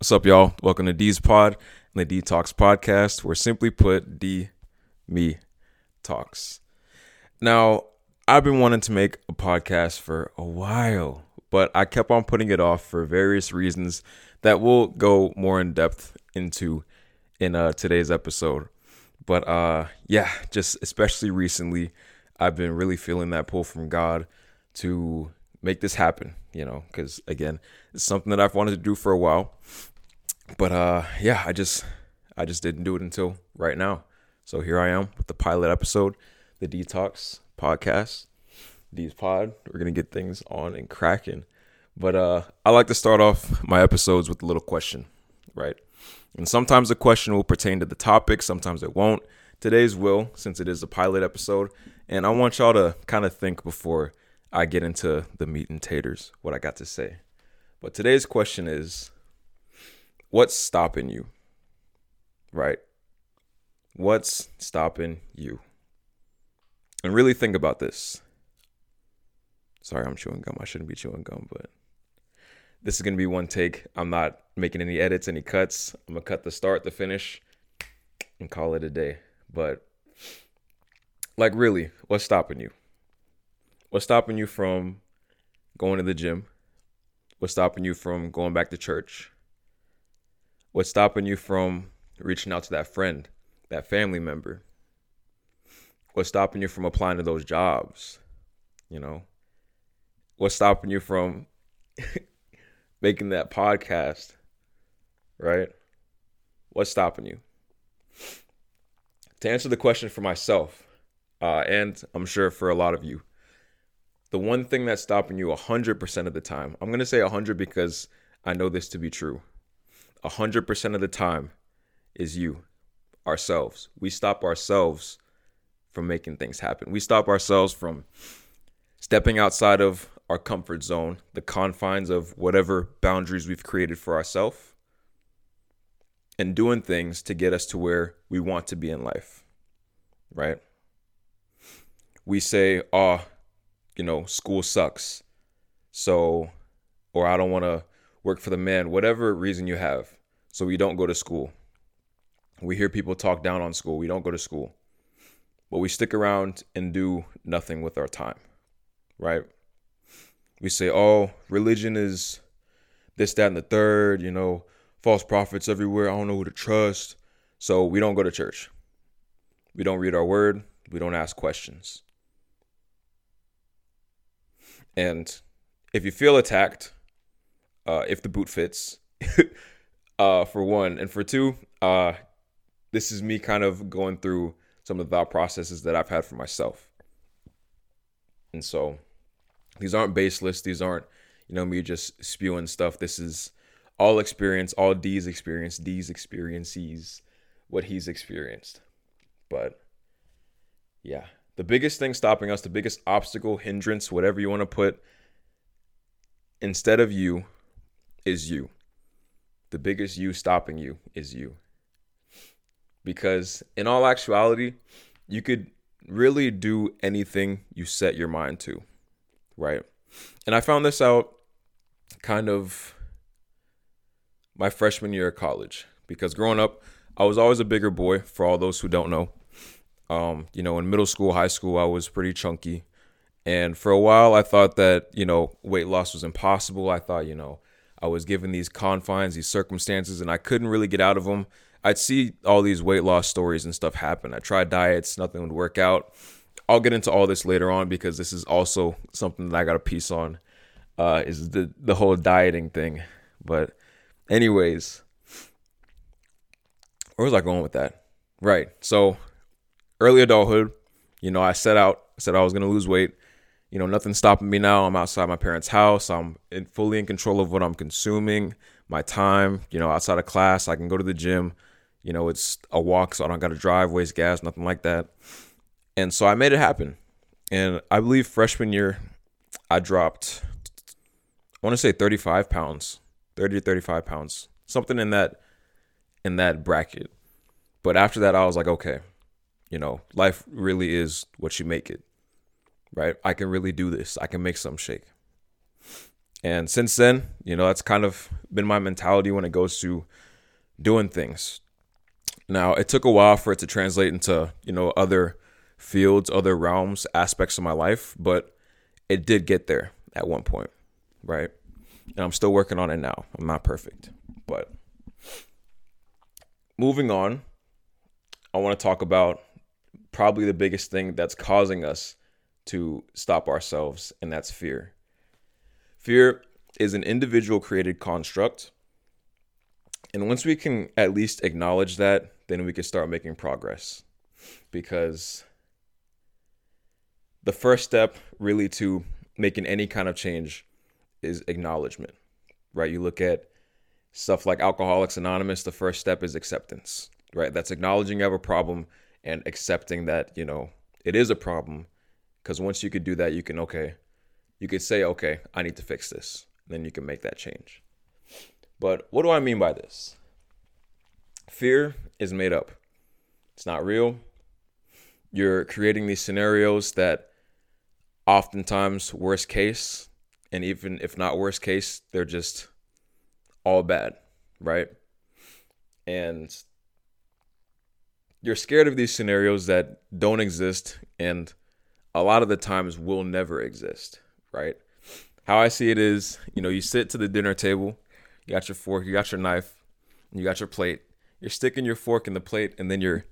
What's up, y'all? Welcome to D's Pod and the Dee Talks Podcast, where simply put, D, me, talks. Now, I've been wanting to make a podcast for a while, but I kept on putting it off for various reasons that we'll go more in depth into in uh, today's episode. But uh, yeah, just especially recently, I've been really feeling that pull from God to make this happen, you know, because again, it's something that I've wanted to do for a while but uh yeah i just i just didn't do it until right now. So here i am with the pilot episode the Dee Talks podcast these pod we're gonna get things on and cracking. But uh i like to start off my episodes with a little question right? And sometimes the question will pertain to the topic sometimes it won't. Today's will since it is a pilot episode and i want y'all to kind of think before i get into the meat and taters what i got to say. But today's question is what's stopping you? Right? What's stopping you? And really think about this. Sorry, I'm chewing gum. I shouldn't be chewing gum, but this is going to be one take. I'm not making any edits, any cuts. I'm going to cut the start, the finish, and call it a day. But, like, really, what's stopping you? What's stopping you from going to the gym? What's stopping you from going back to church? What's stopping you from reaching out to that friend, that family member? What's stopping you from applying to those jobs? You know, what's stopping you from making that podcast? Right? What's stopping you? To answer the question for myself, uh, and I'm sure for a lot of you, the one thing that's stopping you 100% of the time, I'm going to say 100 because I know this to be true. 100% of the time is you, ourselves. We stop ourselves from making things happen. We stop ourselves from stepping outside of our comfort zone, the confines of whatever boundaries we've created for ourselves, and doing things to get us to where we want to be in life. Right? We say, oh, you know, school sucks. So, or I don't want to work for the man, whatever reason you have. So we don't go to school. We hear people talk down on school. We don't go to school. But we stick around and do nothing with our time, right? We say, oh, religion is this, that, and the third, you know, false prophets everywhere. I don't know who to trust. So we don't go to church. We don't read our word. We don't ask questions. And if you feel attacked, uh, if the boot fits, uh, for one, and for two, uh, this is me kind of going through some of the thought processes that I've had for myself. And so these aren't baseless. These aren't, you know, me just spewing stuff. This is all experience, all D's experience, D's experiences, what he's experienced. But yeah, the biggest thing stopping us, the biggest obstacle, hindrance, whatever you want to put, instead of you, is you. The biggest you stopping you is you. Because in all actuality, you could really do anything you set your mind to, right? And I found this out kind of my freshman year of college because growing up, I was always a bigger boy for all those who don't know. Um, you know, in middle school, high school, I was pretty chunky. And for a while, I thought that, you know, weight loss was impossible. I thought, you know, I was given these confines, these circumstances, and I couldn't really get out of them. I'd see all these weight loss stories and stuff happen. I tried diets, nothing would work out. I'll get into all this later on because this is also something that I got a piece on. Uh, is the the whole dieting thing, but anyways, where was I going with that? Right. So early adulthood, you know, I set out, said I was gonna lose weight you know, nothing's stopping me now. I'm outside my parents' house. I'm in, fully in control of what I'm consuming, my time. You know, outside of class, I can go to the gym. You know, it's a walk, so I don't got to drive, waste gas, nothing like that. And so I made it happen. And I believe freshman year, I dropped, I want to say 35 pounds, 30 to 35 pounds, something in that, in that bracket. But after that, I was like, okay, you know, life really is what you make it right? I can really do this. I can make some shake. And since then, you know, that's kind of been my mentality when it goes to doing things. Now, it took a while for it to translate into, you know, other fields, other realms, aspects of my life, but it did get there at one point, right? And I'm still working on it now. I'm not perfect, but moving on, I want to talk about probably the biggest thing that's causing us to stop ourselves, and that's fear. Fear is an individual created construct. And once we can at least acknowledge that, then we can start making progress. Because the first step, really, to making any kind of change is acknowledgement, right? You look at stuff like Alcoholics Anonymous, the first step is acceptance, right? That's acknowledging you have a problem and accepting that, you know, it is a problem. Because once you could do that, you can, okay, you could say, okay, I need to fix this. Then you can make that change. But what do I mean by this? Fear is made up, it's not real. You're creating these scenarios that oftentimes, worst case, and even if not worst case, they're just all bad, right? And you're scared of these scenarios that don't exist and a lot of the times will never exist, right? How I see it is, you know, you sit to the dinner table, you got your fork, you got your knife, you got your plate. You're sticking your fork in the plate and then you're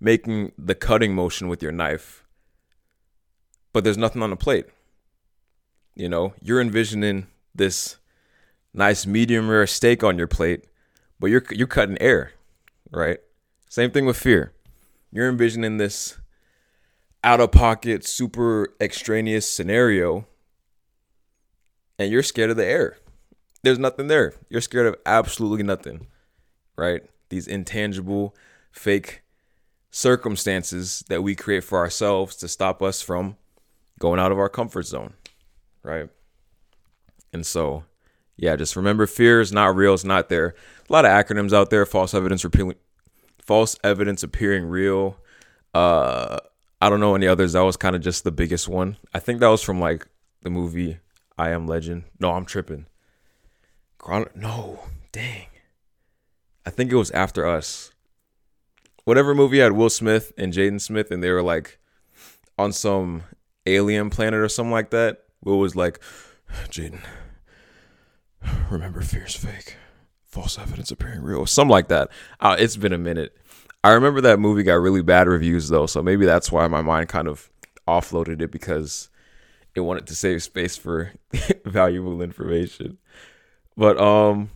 making the cutting motion with your knife. But there's nothing on the plate. You know, you're envisioning this nice medium rare steak on your plate, but you're you're cutting air, right? Same thing with fear. You're envisioning this out of pocket, super extraneous scenario, and you're scared of the air. There's nothing there. You're scared of absolutely nothing, right? These intangible, fake circumstances that we create for ourselves to stop us from going out of our comfort zone, right? And so yeah, just remember fear is not real, it's not there. A lot of acronyms out there, false evidence repealing false evidence appearing real. Uh I don't know any others. That was kind of just the biggest one. I think that was from like the movie I Am Legend. No, I'm tripping. Chron- no, dang. I think it was After Earth. Whatever movie had Will Smith and Jaden Smith, and they were like on some alien planet or something like that. Will was like, Jaden, remember fear's fake false evidence appearing real something like that uh, it's been a minute i remember that movie got really bad reviews though so maybe that's why my mind kind of offloaded it because it wanted to save space for valuable information. But um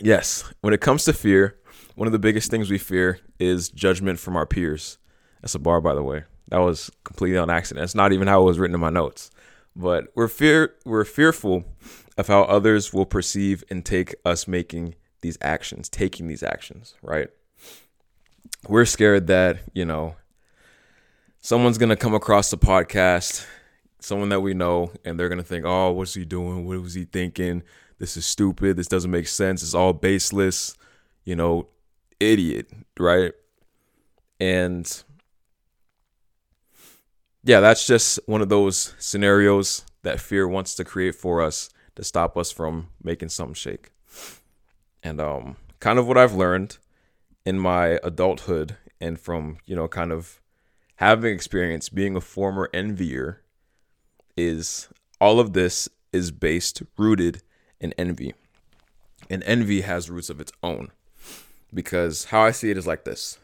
yes when it comes to fear one of the biggest things we fear is judgment from our peers. That's a bar by the way. That was completely on accident. It's not even how it was written in my notes. But we're fear we're fearful of how others will perceive and take us making these actions, taking these actions, right? We're scared that, you know, someone's going to come across the podcast, someone that we know, and they're going to think, oh, what's he doing? What was he thinking? This is stupid. This doesn't make sense. It's all baseless, you know, idiot, right? And yeah, that's just one of those scenarios that fear wants to create for us to stop us from making something shake. And um, kind of what I've learned in my adulthood and from, you know, kind of having experience being a former envier is all of this is based, rooted in envy. And envy has roots of its own. Because how I see it is like this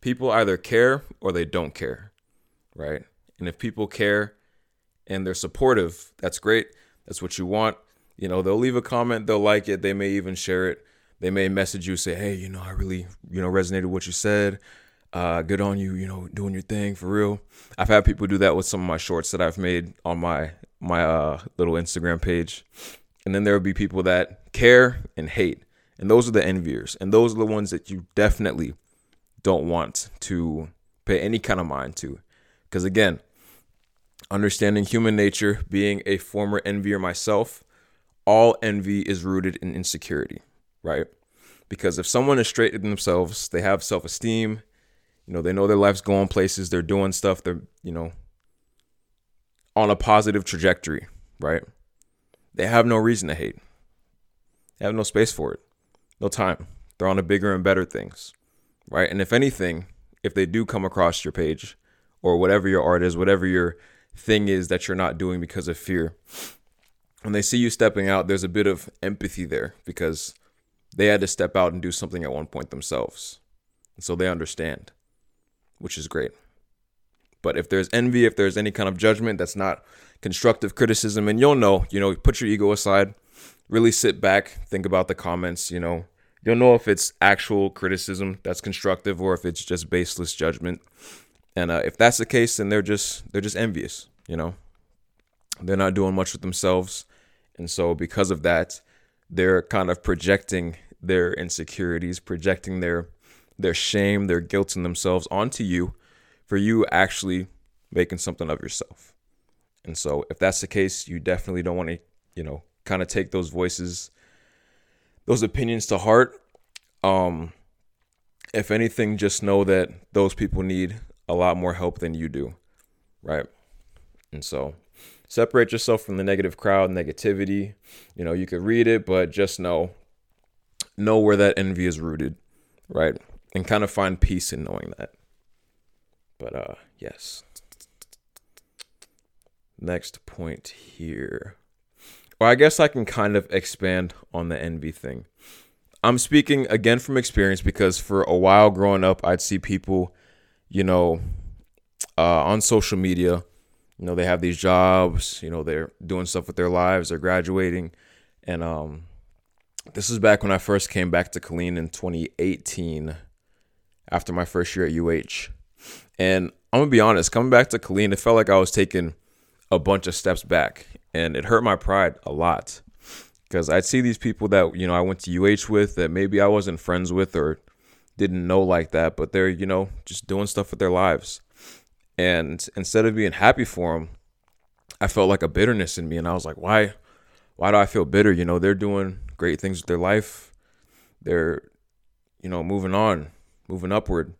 people either care or they don't care, right? And if people care and they're supportive, that's great. That's what you want. You know, they'll leave a comment, they'll like it, they may even share it. They may message you, say, "Hey, you know, I really, you know, resonated with what you said. Uh, good on you, you know, doing your thing for real." I've had people do that with some of my shorts that I've made on my my uh, little Instagram page, and then there will be people that care and hate, and those are the enviers, and those are the ones that you definitely don't want to pay any kind of mind to, because again, understanding human nature, being a former envier myself, all envy is rooted in insecurity, right? Because if someone is straight in themselves, they have self esteem, you know, they know their life's going places, they're doing stuff, they're, you know, on a positive trajectory, right? they have no reason to hate. They have no space for it, no time. They're on to bigger and better things, right? And if anything, if they do come across your page or whatever your art is, whatever your thing is that you're not doing because of fear, when they see you stepping out, there's a bit of empathy there because they had to step out and do something at one point themselves. And so they understand, which is great. But if there's envy, if there's any kind of judgment that's not constructive criticism, and you'll know, you know, put your ego aside, really sit back, think about the comments, you know, you'll know if it's actual criticism that's constructive or if it's just baseless judgment. And uh, if that's the case, then they're just they're just envious, you know. They're not doing much with themselves, and so because of that, they're kind of projecting their insecurities, projecting their their shame, their guilt in themselves onto you for you actually making something of yourself. And so if that's the case, you definitely don't want to, you know, kind of take those voices, those opinions to heart. Um if anything, just know that those people need a lot more help than you do. Right? And so separate yourself from the negative crowd, negativity. You know, you could read it, but just know know where that envy is rooted, right? And kind of find peace in knowing that. But uh yes. Next point here. Well, I guess I can kind of expand on the envy thing. I'm speaking again from experience because for a while growing up, I'd see people, you know, uh, on social media, you know, they have these jobs, you know, they're doing stuff with their lives, they're graduating. And um, this is back when I first came back to Killeen in 2018 after my first year at UH. And I'm gonna be honest, coming back to Killeen, it felt like I was taking a bunch of steps back, and it hurt my pride a lot because I'd see these people that you know I went to UH with that maybe I wasn't friends with or didn't know like that, but they're you know just doing stuff with their lives, and instead of being happy for them, I felt like a bitterness in me, and I was like, why, why do I feel bitter? You know, they're doing great things with their life, they're you know moving on, moving upward,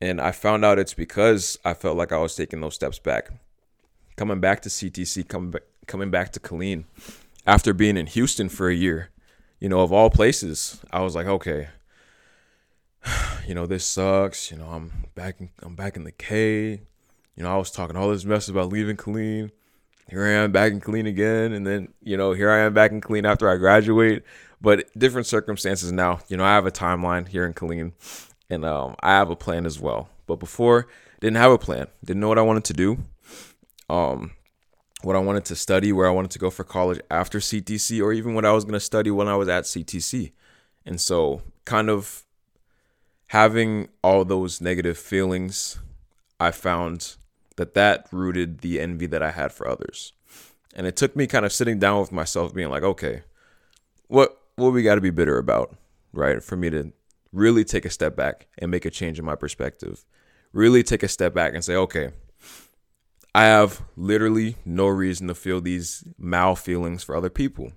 and I found out it's because I felt like I was taking those steps back, coming back to CTC, coming back, coming back to Killeen after being in Houston for a year, you know, of all places, I was like, okay, you know, this sucks. You know, I'm back in, I'm back in the K. You know, I was talking all this mess about leaving Killeen. Here I am back in Killeen again, and then you know, here I am back in Killeen after I graduate. But different circumstances now. You know, I have a timeline here in Killeen, and um, I have a plan as well. But before, didn't have a plan. Didn't know what I wanted to do. Um, what I wanted to study, where I wanted to go for college after CTC, or even what I was going to study when I was at CTC. And so, kind of having all those negative feelings, I found that that rooted the envy that I had for others. And it took me kind of sitting down with myself, being like, okay, what what we got to be bitter about, right? For me to really take a step back and make a change in my perspective, really take a step back and say, okay, I have literally no reason to feel these mal feelings for other people.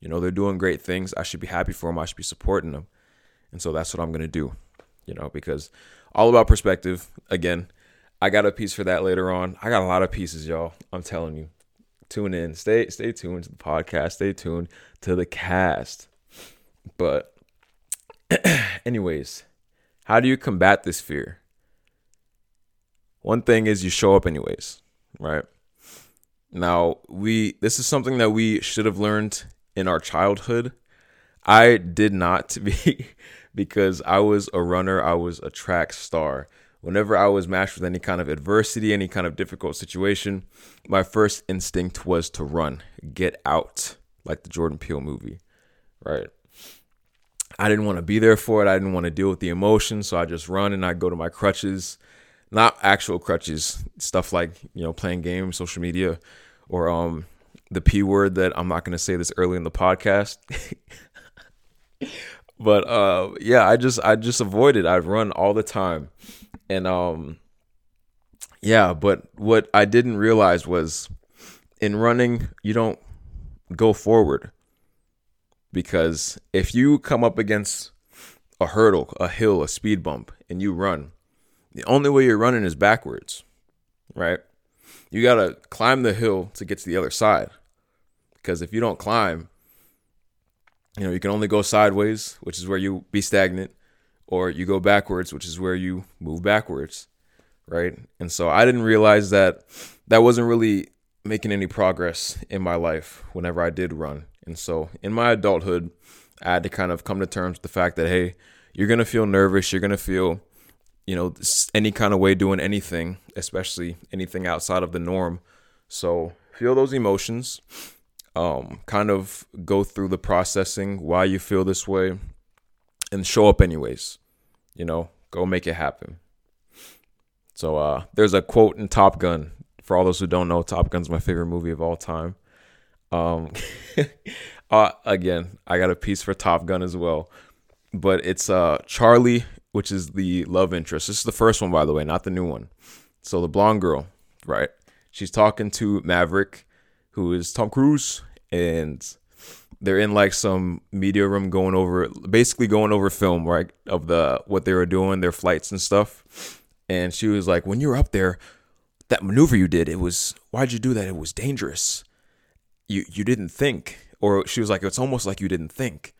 You know, they're doing great things. I should be happy for them. I should be supporting them. And so that's what I'm going to do, you know, because all about perspective. Again, I got a piece for that later on. I got a lot of pieces, y'all. I'm telling you. Tune in. Stay stay tuned to the podcast. Stay tuned to the cast. But anyways, how do you combat this fear? One thing is you show up anyways right? Now, we this is something that we should have learned in our childhood. I did not to be because I was a runner, I was a track star. Whenever I was matched with any kind of adversity, any kind of difficult situation, my first instinct was to run, get out, like the Jordan Peele movie, right? I didn't want to be there for it. I didn't want to deal with the emotion, so I just run and I go to my crutches not actual crutches, stuff like you know playing games, social media, or um the p word that I'm not going to say this early in the podcast. but uh yeah, I just I just avoid it. I run all the time, and um yeah, but what I didn't realize was in running you don't go forward because if you come up against a hurdle, a hill, a speed bump, and you run the only way you're running is backwards, right? You got to climb the hill to get to the other side. Because if you don't climb, you know, you can only go sideways, which is where you be stagnant, or you go backwards, which is where you move backwards, right? And so I didn't realize that that wasn't really making any progress in my life whenever I did run. And so in my adulthood, I had to kind of come to terms with the fact that hey, you're gonna feel nervous, you're gonna feel, you know, any kind of way doing anything, especially anything outside of the norm. So feel those emotions, um, kind of go through the processing why you feel this way, and show up anyways. You know, go make it happen. So uh, there's a quote in Top Gun. For all those who don't know, Top Gun's my favorite movie of all time. Um, uh, again, I got a piece for Top Gun as well, but it's uh Charlie, which is the love interest. This is the first one, by the way, not the new one. So the blonde girl, right? She's talking to Maverick, who is Tom Cruise, and they're in like some media room going over, basically going over film, right, of the what they were doing, their flights and stuff. And she was like, "When you were up there, that maneuver you did, it was why'd you do that? It was dangerous. You you didn't think." Or she was like, "It's almost like you didn't think."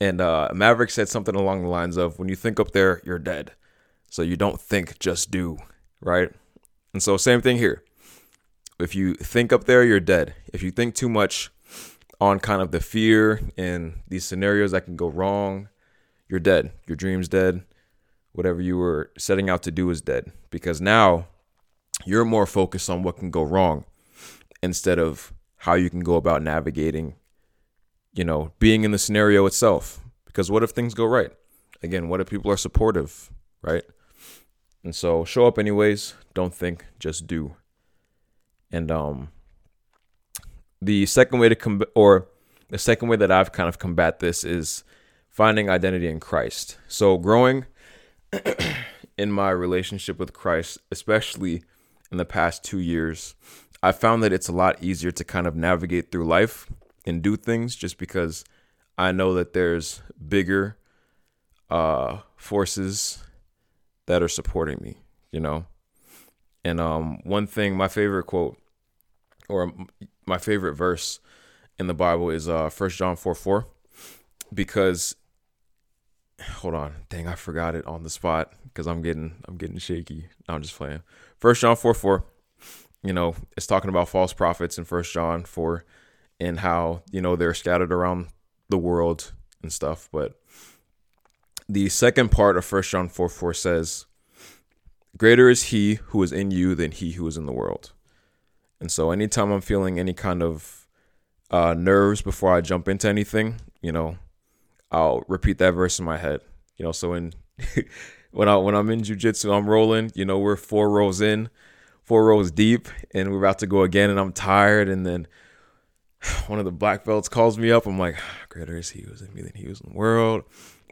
And uh, Maverick said something along the lines of, "When you think up there, you're dead. So you don't think, just do." Right? And so same thing here. If you think up there, you're dead. If you think too much on kind of the fear and these scenarios that can go wrong, you're dead. Your dream's dead. Whatever you were setting out to do is dead because now you're more focused on what can go wrong instead of how you can go about navigating, you know, being in the scenario itself. Because what if things go right? Again, what if people are supportive, right? And so show up anyways. Don't think, just do. And um the second way to come or the second way that I've kind of combat this is finding identity in Christ. So growing in my relationship with Christ, especially in the past 2 years, I found that it's a lot easier to kind of navigate through life and do things just because I know that there's bigger uh forces that are supporting me, you know. And um one thing my favorite quote or my favorite verse in the Bible is uh First John 4 4. Because hold on, dang, I forgot it on the spot because I'm getting I'm getting shaky. I'm just playing. First John 4 4. You know, it's talking about false prophets in First John 4 and how, you know, they're scattered around the world and stuff. But the second part of First John 4 4 says, Greater is he who is in you than he who is in the world. And so anytime I'm feeling any kind of uh, nerves before I jump into anything, you know, I'll repeat that verse in my head. You know, so when when I when I'm in jujitsu, I'm rolling. You know, we're four rows in, four rows deep, and we're about to go again, and I'm tired. And then one of the black belts calls me up. I'm like, greater is he who's in me than he who's in the world.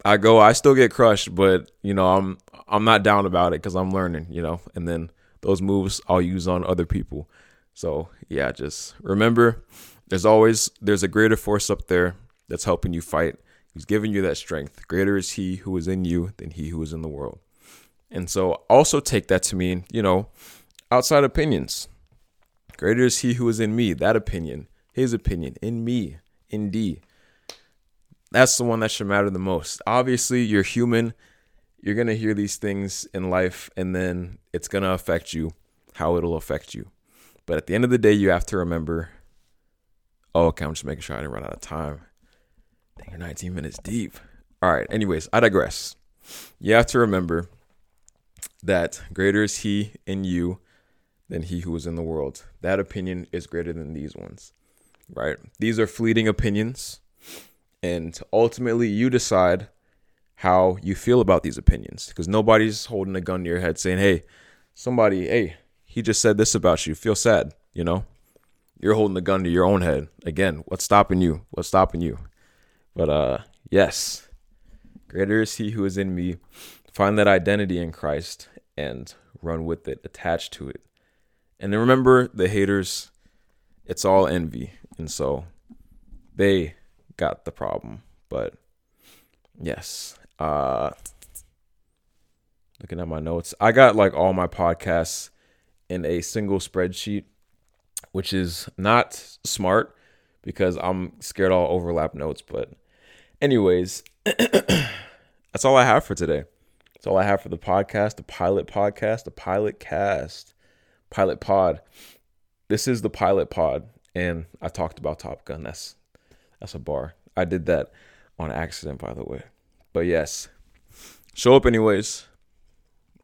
I go, I still get crushed, but you know, I'm I'm not down about it because I'm learning. You know, and then those moves I'll use on other people. So yeah, just remember there's always there's a greater force up there that's helping you fight. He's giving you that strength. Greater is he who is in you than he who is in the world. And so also take that to mean, you know, outside opinions. Greater is he who is in me, that opinion, his opinion, in me, in D. That's the one that should matter the most. Obviously, you're human. You're going to hear these things in life, and then it's going to affect you, how it'll affect you. But at the end of the day, you have to remember. Oh, okay. I'm just making sure I didn't run out of time. Dang, you're 19 minutes deep. All right. Anyways, I digress. You have to remember that greater is He in you than He who is in the world. That opinion is greater than these ones, right? These are fleeting opinions. And ultimately, you decide how you feel about these opinions because nobody's holding a gun to your head saying, hey, somebody, hey, he just said this about you. Feel sad, you know? You're holding the gun to your own head. Again, what's stopping you? What's stopping you? But uh yes. Greater is he who is in me. Find that identity in Christ and run with it, attached to it. And then remember the haters, it's all envy. And so they got the problem. But yes. Uh looking at my notes. I got like all my podcasts in a single spreadsheet, which is not smart because I'm scared I'll overlap notes. But, anyways, that's all I have for today. That's all I have for the podcast, the pilot podcast, the pilot cast, pilot pod. This is the pilot pod, and I talked about Top Gun. That's that's a bar. I did that on accident, by the way. But yes, show up anyways.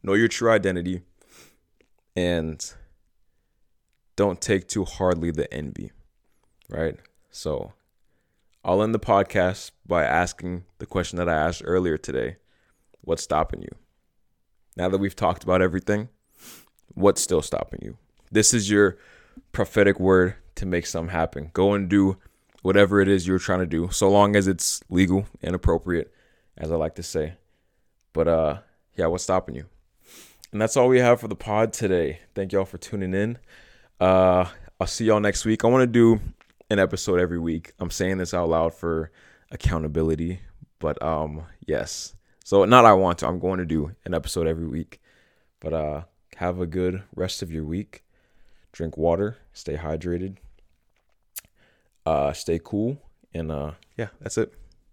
Know your true identity, and don't take too hardly the envy. Right. So, I'll end the podcast by asking the question that I asked earlier today What's stopping you? Now that we've talked about everything, what's still stopping you? This is your prophetic word to make something happen. Go and do whatever it is you're trying to do, so long as it's legal and appropriate, as I like to say. But uh yeah, what's stopping you? And that's all we have for the pod today. Thank y'all for tuning in. Uh I'll see y'all next week. I want to do an episode every week. I'm saying this out loud for accountability, but um yes. So not I want to. I'm going to do an episode every week. But uh have a good rest of your week. Drink water, stay hydrated. Uh stay cool and uh yeah, that's it.